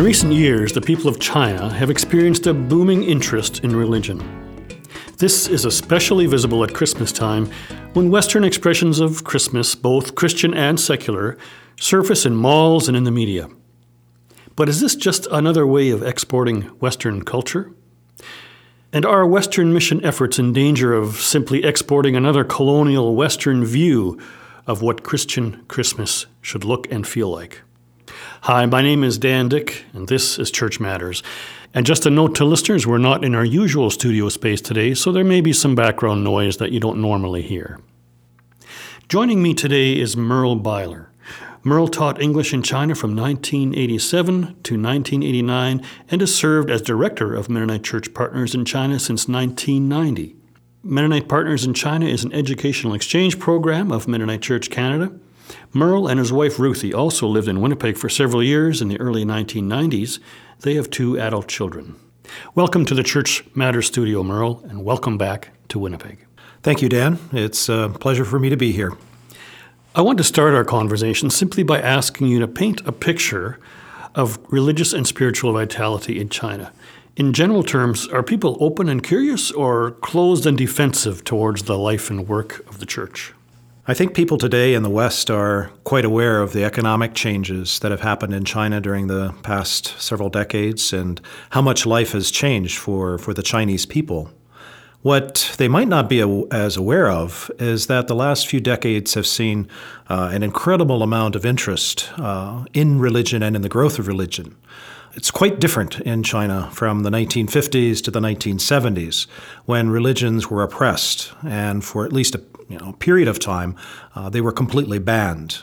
In recent years, the people of China have experienced a booming interest in religion. This is especially visible at Christmas time when Western expressions of Christmas, both Christian and secular, surface in malls and in the media. But is this just another way of exporting Western culture? And are Western mission efforts in danger of simply exporting another colonial Western view of what Christian Christmas should look and feel like? Hi, my name is Dan Dick, and this is Church Matters. And just a note to listeners, we're not in our usual studio space today, so there may be some background noise that you don't normally hear. Joining me today is Myrrl Byler. Myrrl taught English in China from 1987 to 1989 and has served as director of Mennonite Church Partners in China since 1990. Mennonite Partners in China is an educational exchange program of Mennonite Church Canada. Myrrl and his wife Ruthie also lived in Winnipeg for several years in the early 1990s. They have two adult children. Welcome to the Church Matters studio, Merle, and welcome back to Winnipeg. Thank you, Dan. It's a pleasure for me to be here. I want to start our conversation simply by asking you to paint a picture of religious and spiritual vitality in China. In general terms, are people open and curious or closed and defensive towards the life and work of the church? I think people today in the West are quite aware of the economic changes that have happened in China during the past several decades and how much life has changed for, for the Chinese people. What they might not be as aware of is that the last few decades have seen uh, an incredible amount of interest uh, in religion and in the growth of religion. It's quite different in China from the 1950s to the 1970s, when religions were oppressed, and for at least a you know, period of time, uh, they were completely banned.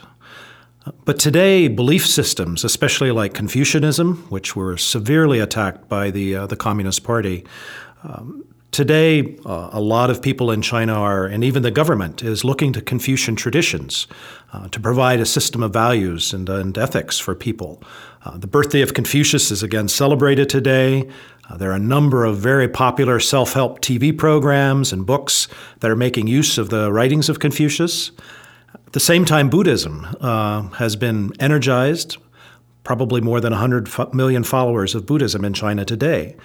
But today, belief systems, especially like Confucianism, which were severely attacked by the, uh, the Communist Party, um, Today, uh, a lot of people in China are, and even the government, is looking to Confucian traditions uh, to provide a system of values and, and ethics for people. Uh, the birthday of Confucius is again celebrated today. Uh, there are a number of very popular self help TV programs and books that are making use of the writings of Confucius. At the same time, Buddhism uh, has been energized, probably more than 100 million followers of Buddhism in China today.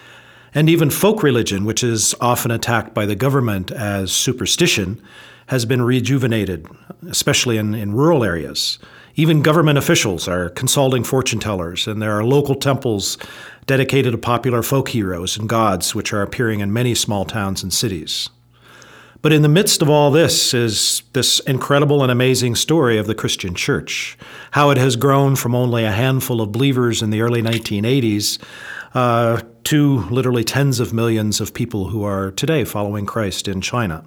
And even folk religion, which is often attacked by the government as superstition, has been rejuvenated, especially in, in rural areas. Even government officials are consulting fortune tellers, and there are local temples dedicated to popular folk heroes and gods, which are appearing in many small towns and cities. But in the midst of all this is this incredible and amazing story of the Christian church, how it has grown from only a handful of believers in the early 1980s uh, to literally tens of millions of people who are today following Christ in China.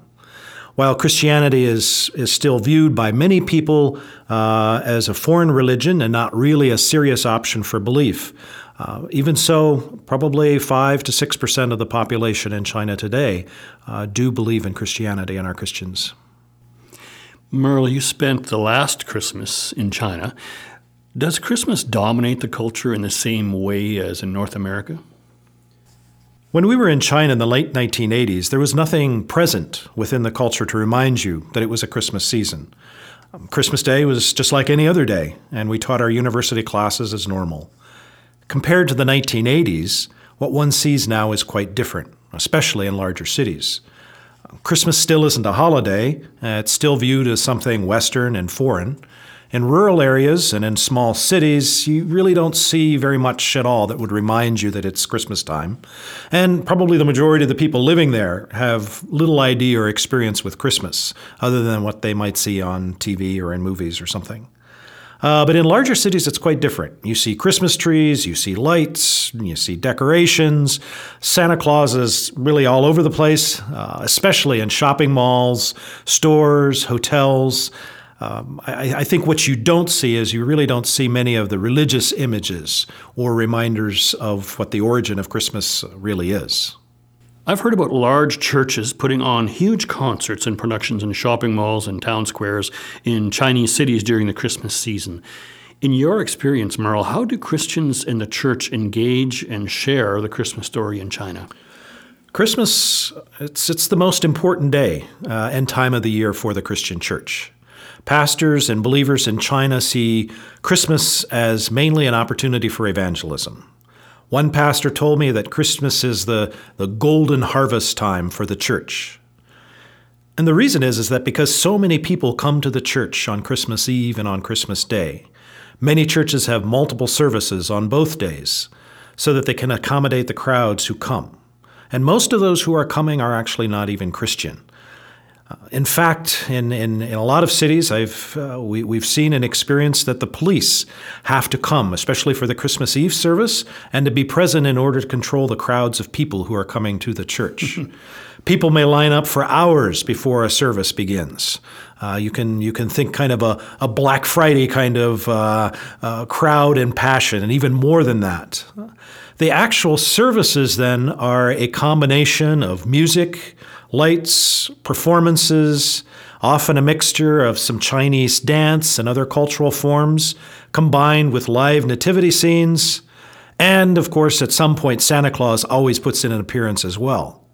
While Christianity is, is still viewed by many people uh, as a foreign religion and not really a serious option for belief, uh, even so, probably 5 to 6 percent of the population in China today uh, do believe in Christianity and are Christians. Myrrl, you spent the last Christmas in China. Does Christmas dominate the culture in the same way as in North America? When we were in China in the late 1980s, there was nothing present within the culture to remind you that it was a Christmas season. Christmas Day was just like any other day, and we taught our university classes as normal. Compared to the 1980s, what one sees now is quite different, especially in larger cities. Christmas still isn't a holiday, it's still viewed as something Western and foreign. In rural areas and in small cities, you really don't see very much at all that would remind you that it's Christmas time. And probably the majority of the people living there have little idea or experience with Christmas, other than what they might see on TV or in movies or something. Uh, but in larger cities, it's quite different. You see Christmas trees, you see lights, you see decorations. Santa Claus is really all over the place, uh, especially in shopping malls, stores, hotels. Um, I, I, think what you don't see is you really don't see many of the religious images or reminders of what the origin of Christmas really is. I've heard about large churches putting on huge concerts and productions in shopping malls and town squares in Chinese cities during the Christmas season. In your experience, Myrrl, how do Christians in the church engage and share the Christmas story in China? Christmas, it's, it's the most important day uh, and time of the year for the Christian church. Pastors and believers in China see Christmas as mainly an opportunity for evangelism. One pastor told me that Christmas is the, the golden harvest time for the church. And the reason is, is that because so many people come to the church on Christmas Eve and on Christmas Day, many churches have multiple services on both days so that they can accommodate the crowds who come. And most of those who are coming are actually not even Christian. Uh, in fact, in, in, in, a lot of cities, I've, uh, we, we've seen and experienced that the police have to come, especially for the Christmas Eve service, and to be present in order to control the crowds of people who are coming to the church. people may line up for hours before a service begins. Uh, you can you can think kind of a, a Black Friday kind of uh, uh, crowd and passion, and even more than that. The actual services then are a combination of music, lights, performances, often a mixture of some Chinese dance and other cultural forms, combined with live nativity scenes. And of course, at some point, Santa Claus always puts in an appearance as well.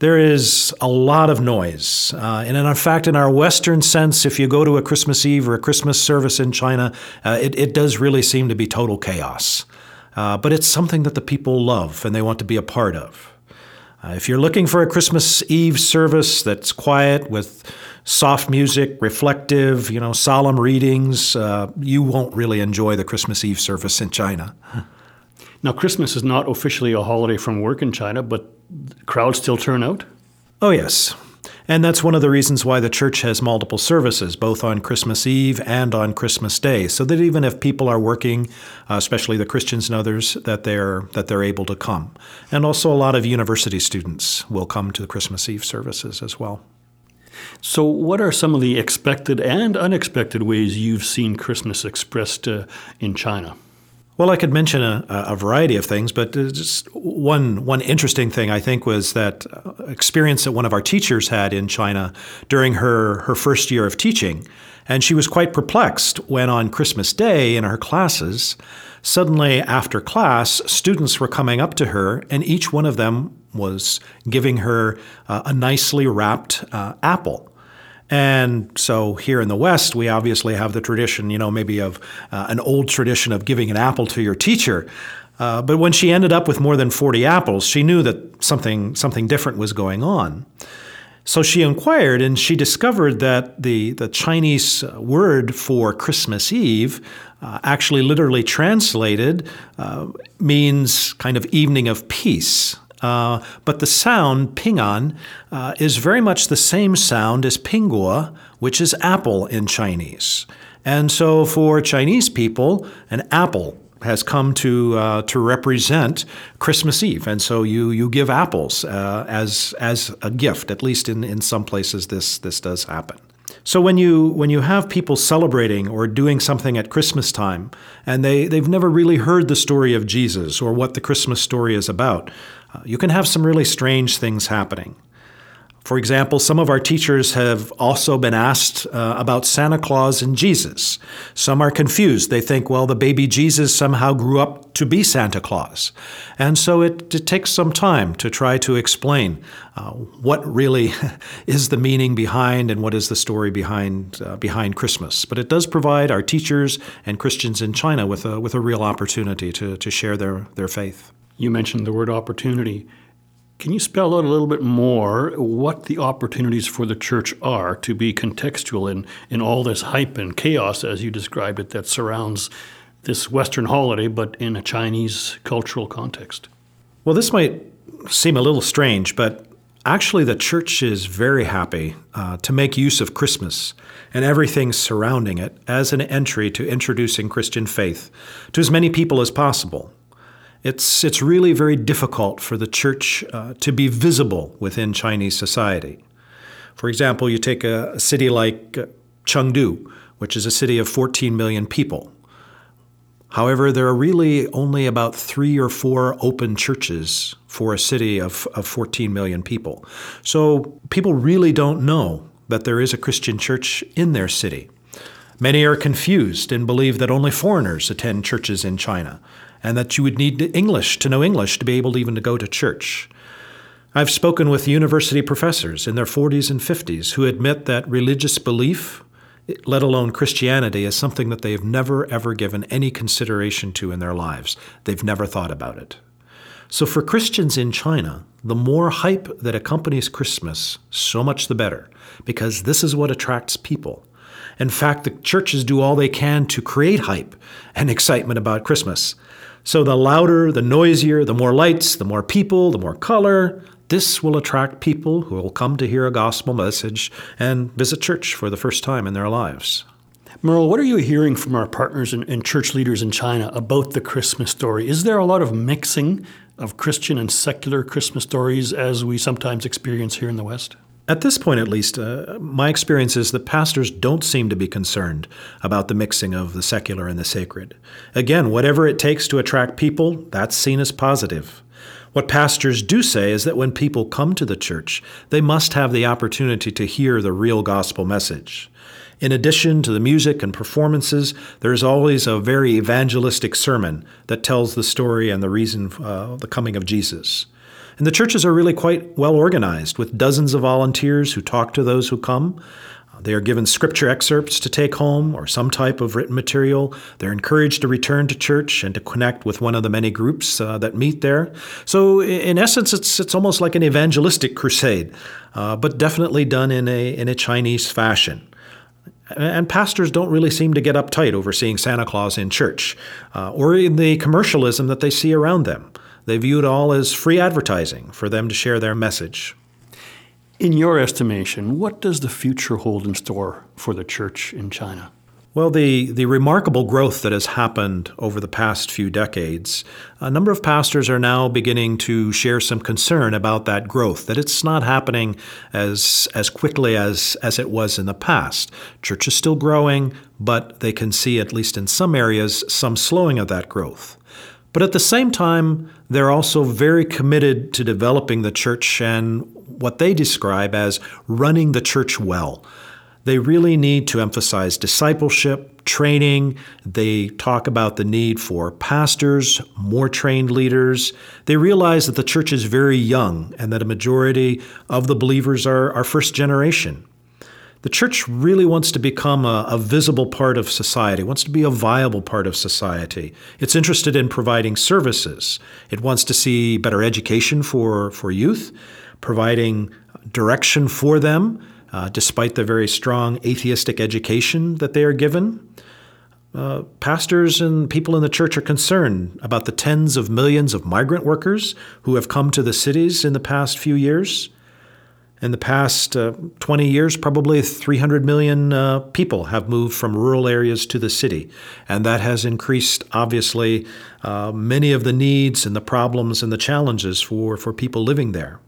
There is a lot of noise. Uh, and in fact, in our Western sense, if you go to a Christmas Eve or a Christmas service in China, uh, it, it, does really seem to be total chaos. Uh, but it's something that the people love and they want to be a part of. Uh, if you're looking for a Christmas Eve service that's quiet with soft music, reflective, you know, solemn readings, uh, you won't really enjoy the Christmas Eve service in China. Now, Christmas is not officially a holiday from work in China, but crowds still turn out? Oh, yes. And that's one of the reasons why the church has multiple services, both on Christmas Eve and on Christmas Day, so that even if people are working, uh, especially the Christians and others, that they're that they're able to come. And also, a lot of university students will come to the Christmas Eve services as well. So, what are some of the expected and unexpected ways you've seen Christmas expressed uh, in China? Well, I could mention a, a, variety of things, but just one one interesting thing I think was that uh, experience that one of our teachers had in China during her her first year of teaching, and she was quite perplexed when on Christmas Day in her classes, suddenly after class, students were coming up to her, and each one of them was giving her uh, a nicely wrapped uh, apple. And so here in the West, we obviously have the tradition, you know, maybe of uh, an old tradition of giving an apple to your teacher. Uh, but when she ended up with more than 40 apples, she knew that something, something different was going on. So she inquired and she discovered that the, the Chinese word for Christmas Eve, uh, actually literally translated, uh, means kind of evening of peace. Uh, but the sound, pingan, uh, is very much the same sound as pingua, which is apple in Chinese. And so for Chinese people, an apple has come to uh, to represent Christmas Eve, and so you you give apples uh, as as a gift. At least in, in some places, this this does happen. So when you when you have people celebrating or doing something at Christmas time, and they they've never really heard the story of Jesus or what the Christmas story is about, you can have some really strange things happening. For example, some of our teachers have also been asked uh, about Santa Claus and Jesus. Some are confused. They think, well, the baby Jesus somehow grew up to be Santa Claus. And so it, it takes some time to try to explain uh, what really is the meaning behind and what is the story behind, uh, behind Christmas. But it does provide our teachers and Christians in China with a, with a real opportunity to, to share their, their faith. You mentioned the word opportunity. Can you spell out a little bit more what the opportunities for the church are to be contextual in, in all this hype and chaos, as you described it, that surrounds this Western holiday, but in a Chinese cultural context? Well, this might seem a little strange, but actually, the church is very happy uh, to make use of Christmas and everything surrounding it as an entry to introducing Christian faith to as many people as possible. It's, it's really very difficult for the church uh, to be visible within Chinese society. For example, you take a, a city like uh, Chengdu, which is a city of 14 million people. However, there are really only about three or four open churches for a city of, of 14 million people. So people really don't know that there is a Christian church in their city. Many are confused and believe that only foreigners attend churches in China and that you would need English to know English to be able to even to go to church. I've spoken with university professors in their 40s and 50s who admit that religious belief let alone Christianity, is something that they've never, ever given any consideration to in their lives. They've never thought about it. So, for Christians in China, the more hype that accompanies Christmas, so much the better, because this is what attracts people. In fact, the churches do all they can to create hype and excitement about Christmas. So, the louder, the noisier, the more lights, the more people, the more color, this will attract people who will come to hear a gospel message and visit church for the first time in their lives. Myrrl, what are you hearing from our partners and, and, church leaders in China about the Christmas story? Is there a lot of mixing of Christian and secular Christmas stories as we sometimes experience here in the West? At this point, at least, uh, my experience is that pastors don't seem to be concerned about the mixing of the secular and the sacred. Again, whatever it takes to attract people, that's seen as positive. What pastors do say is that when people come to the church, they must have the opportunity to hear the real gospel message. In addition to the music and performances, there's always a very evangelistic sermon that tells the story and the reason uh, the coming of Jesus. And the churches are really quite well organized with dozens of volunteers who talk to those who come. They are given scripture excerpts to take home or some type of written material. They're encouraged to return to church and to connect with one of the many groups uh, that meet there. So, in essence, it's, it's almost like an evangelistic crusade, uh, but definitely done in a, in a Chinese fashion. And pastors don't really seem to get uptight over seeing Santa Claus in church uh, or in the commercialism that they see around them. They view it all as free advertising for them to share their message. In your estimation, what does the future hold in store for the church in China? Well, the, the remarkable growth that has happened over the past few decades, a number of pastors are now beginning to share some concern about that growth, that it's not happening as, as quickly as, as it was in the past. Church is still growing, but they can see, at least in some areas, some slowing of that growth. But at the same time, they're also very committed to developing the church and what they describe as running the church well. They really need to emphasize discipleship, training. They talk about the need for pastors, more trained leaders. They realize that the church is very young and that a majority of the believers are, are first generation. The church really wants to become a, a, visible part of society, wants to be a viable part of society. It's interested in providing services. It wants to see better education for, for youth, providing direction for them, uh, despite the very strong atheistic education that they are given. Uh, pastors and people in the church are concerned about the tens of millions of migrant workers who have come to the cities in the past few years. In the past uh, 20 years, probably 300 million uh, people have moved from rural areas to the city. And that has increased, obviously, uh, many of the needs and the problems and the challenges for, for people living there.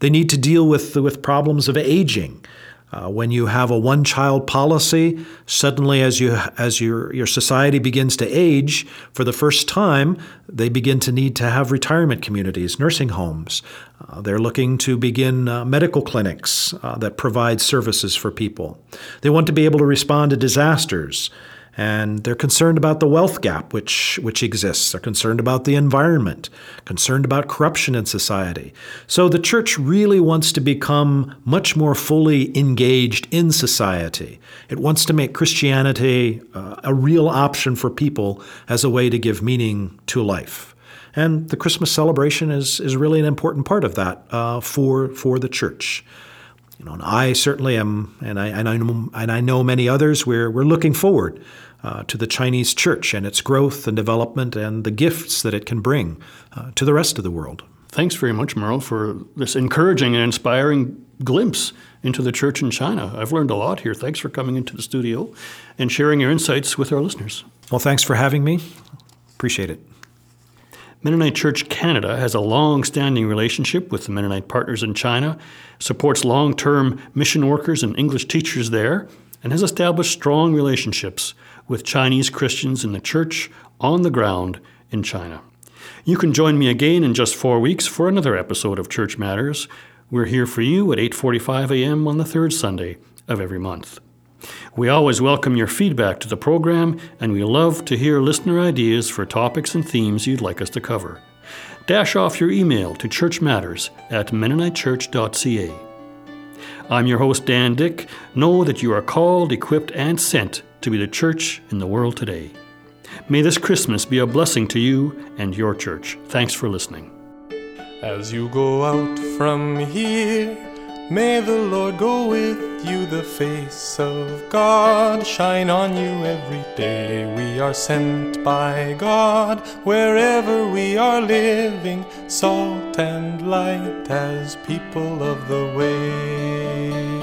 They need to deal with, with problems of aging. Uh, when you have a one-child policy, suddenly, as you as your your society begins to age, for the first time, they begin to need to have retirement communities, nursing homes. Uh, they're looking to begin uh, medical clinics uh, that provide services for people. They want to be able to respond to disasters and they're concerned about the wealth gap which which exists. They're concerned about the environment, concerned about corruption in society. So the church really wants to become much more fully engaged in society. It wants to make Christianity uh, a real option for people as a way to give meaning to life. And the Christmas celebration is is really an important part of that uh, for for the church. You know, and I certainly am, and I, and I, know, and I know many others. We're, we're looking forward uh, to the Chinese church and its growth and development and the gifts that it can bring uh, to the rest of the world. Thanks very much, Myrrl, for this encouraging and inspiring glimpse into the church in China. I've learned a lot here. Thanks for coming into the studio and sharing your insights with our listeners. Well, thanks for having me. Appreciate it. Mennonite Church Canada has a long standing relationship with the Mennonite partners in China, supports long term mission workers and English teachers there, and has established strong relationships with Chinese Christians in the church on the ground in China. You can join me again in just 4 weeks for another episode of Church Matters. We're here for you at 8:45 a.m. on the third Sunday of every month. We always welcome your feedback to the program, and we love to hear listener ideas for topics and themes you'd like us to cover. Dash off your email to churchmatters at mennonitechurch.ca. I'm your host, Dan Dick. Know that you are called, equipped, and sent to be the church in the world today. May this Christmas be a blessing to you and your church. Thanks for listening. As you go out from here, may the Lord go with you, the face of God shine on you every day. We are sent by God wherever we are living, salt and light as people of the way.